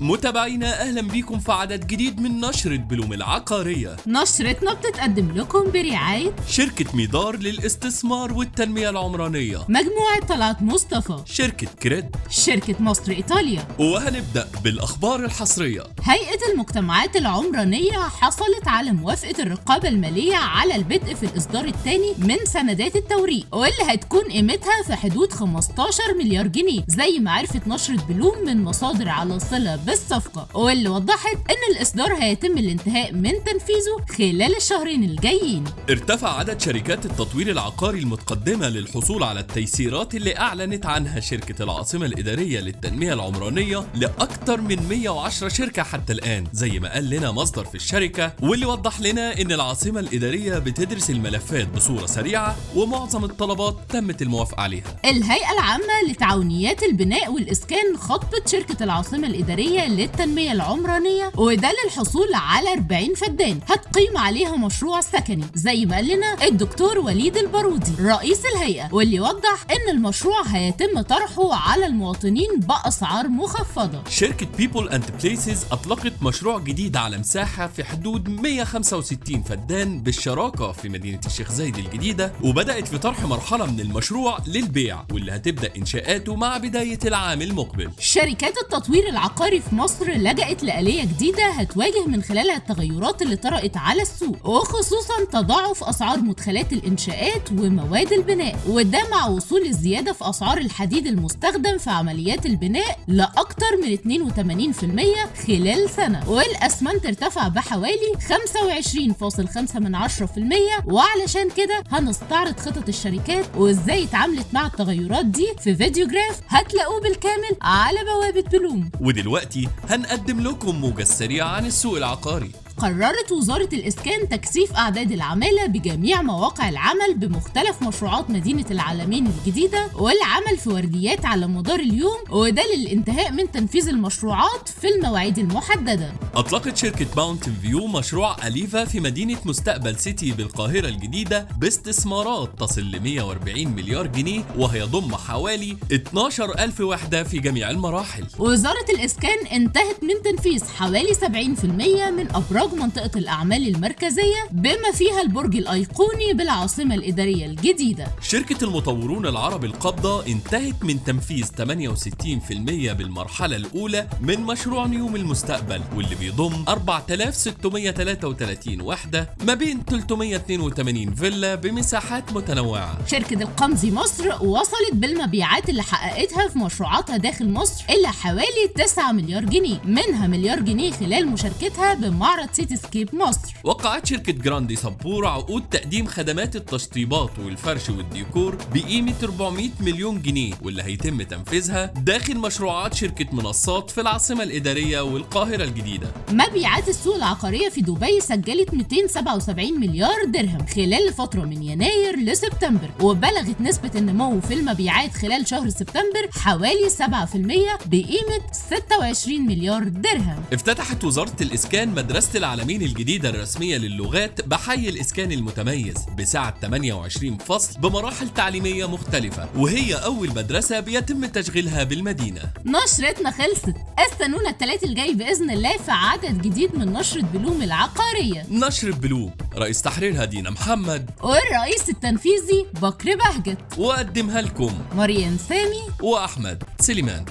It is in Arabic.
متابعينا أهلا بيكم في عدد جديد من نشرة بلوم العقارية. نشرتنا بتتقدم لكم برعاية شركة ميدار للاستثمار والتنمية العمرانية. مجموعة طلعت مصطفى. شركة كريد. شركة مصر إيطاليا. وهنبدأ بالأخبار الحصرية. هيئة المجتمعات العمرانية حصلت على موافقة الرقابة المالية على البدء في الإصدار الثاني من سندات التوريق واللي هتكون قيمتها في حدود 15 مليار جنيه زي ما عرفت نشرة بلوم من مصادر على صلة بالصفقة واللي وضحت إن الإصدار هيتم الانتهاء من تنفيذه خلال الشهرين الجايين. ارتفع عدد شركات التطوير العقاري المتقدمة للحصول على التيسيرات اللي أعلنت عنها شركة العاصمة الإدارية للتنمية العمرانية لأكثر من 110 شركة حتى الآن زي ما قال لنا مصدر في الشركة واللي وضح لنا إن العاصمة الإدارية بتدرس الملفات بصورة سريعة ومعظم الطلبات تمت الموافقة عليها. الهيئة العامة لتعاونيات البناء والإسكان خطبت شركة العاصمة الإدارية للتنمية العمرانية وده للحصول على 40 فدان. هتقيم عليها مشروع سكني زي ما قال لنا الدكتور وليد البارودي رئيس الهيئة واللي وضح إن المشروع هيتم طرحه على المواطنين بأسعار مخفضة. شركة People and Places أطلقت مشروع جديد على مساحة في حدود 165 فدان بالشراكة في مدينة الشيخ زايد الجديدة وبدأت في طرح مرحلة من المشروع للبيع واللي هتبدأ إنشاءاته مع بداية العام المقبل. شركات التطوير العقاري في مصر لجأت لآلية جديدة هتواجه من خلالها التغيرات اللي طرأت على السوق وخصوصا تضاعف أسعار مدخلات الإنشاءات ومواد البناء وده مع وصول الزيادة في أسعار الحديد المستخدم في عمليات البناء لأكثر من 82% خلال سنة. والأسمنت ارتفع بحوالي 25.5 من 10% وعلشان كده هنستعرض خطط الشركات وإزاي اتعاملت مع التغيرات دي في فيديو جراف هتلاقوه بالكامل على بوابة بلوم. ودلوقتي هنقدم لكم موجة سريعة عن السوق العقاري. قررت وزارة الإسكان تكثيف أعداد العمالة بجميع مواقع العمل بمختلف مشروعات مدينة العالمين الجديدة والعمل في ورديات على مدار اليوم وده للانتهاء من تنفيذ المشروعات في المواعيد المحددة. أطلقت شركة Mountain View مشروع Aliva في مدينة مستقبل City بالقاهرة الجديدة باستثمارات تصل ل 140 مليار جنيه وهيضم حوالي 12 ألف وحدة في جميع المراحل. وزارة الإسكان انتهت من تنفيذ حوالي 70% من أبراج منطقة الأعمال المركزية بما فيها البرج الأيقوني بالعاصمة الإدارية الجديدة. شركة المطورون العرب القابضة انتهت من تنفيذ 68% بالمرحلة الأولى من مشروع نيوم المستقبل واللي بيضم 4633 وحدة ما بين 382 فيلا بمساحات متنوعة. شركة القمزي مصر وصلت بالمبيعات اللي حققتها في مشروعاتها داخل مصر إلى حوالي 9 مليار جنيه منها مليار جنيه خلال مشاركتها بمعرض Cityscape مصر. وقعت شركة جراندي سبور عقود تقديم خدمات التشطيبات والفرش والديكور بقيمة 400 مليون جنيه واللي هيتم تنفيذها داخل مشروعات شركة منصات في العاصمة الإدارية والقاهرة الجديدة. مبيعات السوق العقارية في دبي سجلت 277 مليار درهم خلال الفترة من يناير لسبتمبر وبلغت نسبة النمو في المبيعات خلال شهر سبتمبر حوالي 7% بقيمة 26 مليار درهم. افتتحت وزارة الإسكان مدرسة العالمين الجديدة الرسمية للغات بحي الإسكان المتميز بسعة 28 فصل بمراحل تعليمية مختلفة وهي أول مدرسة بيتم تشغيلها بالمدينة. نشرتنا خلصت. أستنونا التلات الجاي بإذن الله في عدد جديد من نشرة بلوم العقارية. نشر بلوم. رئيس تحريرها دينا محمد. والرئيس التنفيذي بكر بهجت. وأقدمها لكم. مريم سامي. وأحمد سليمان.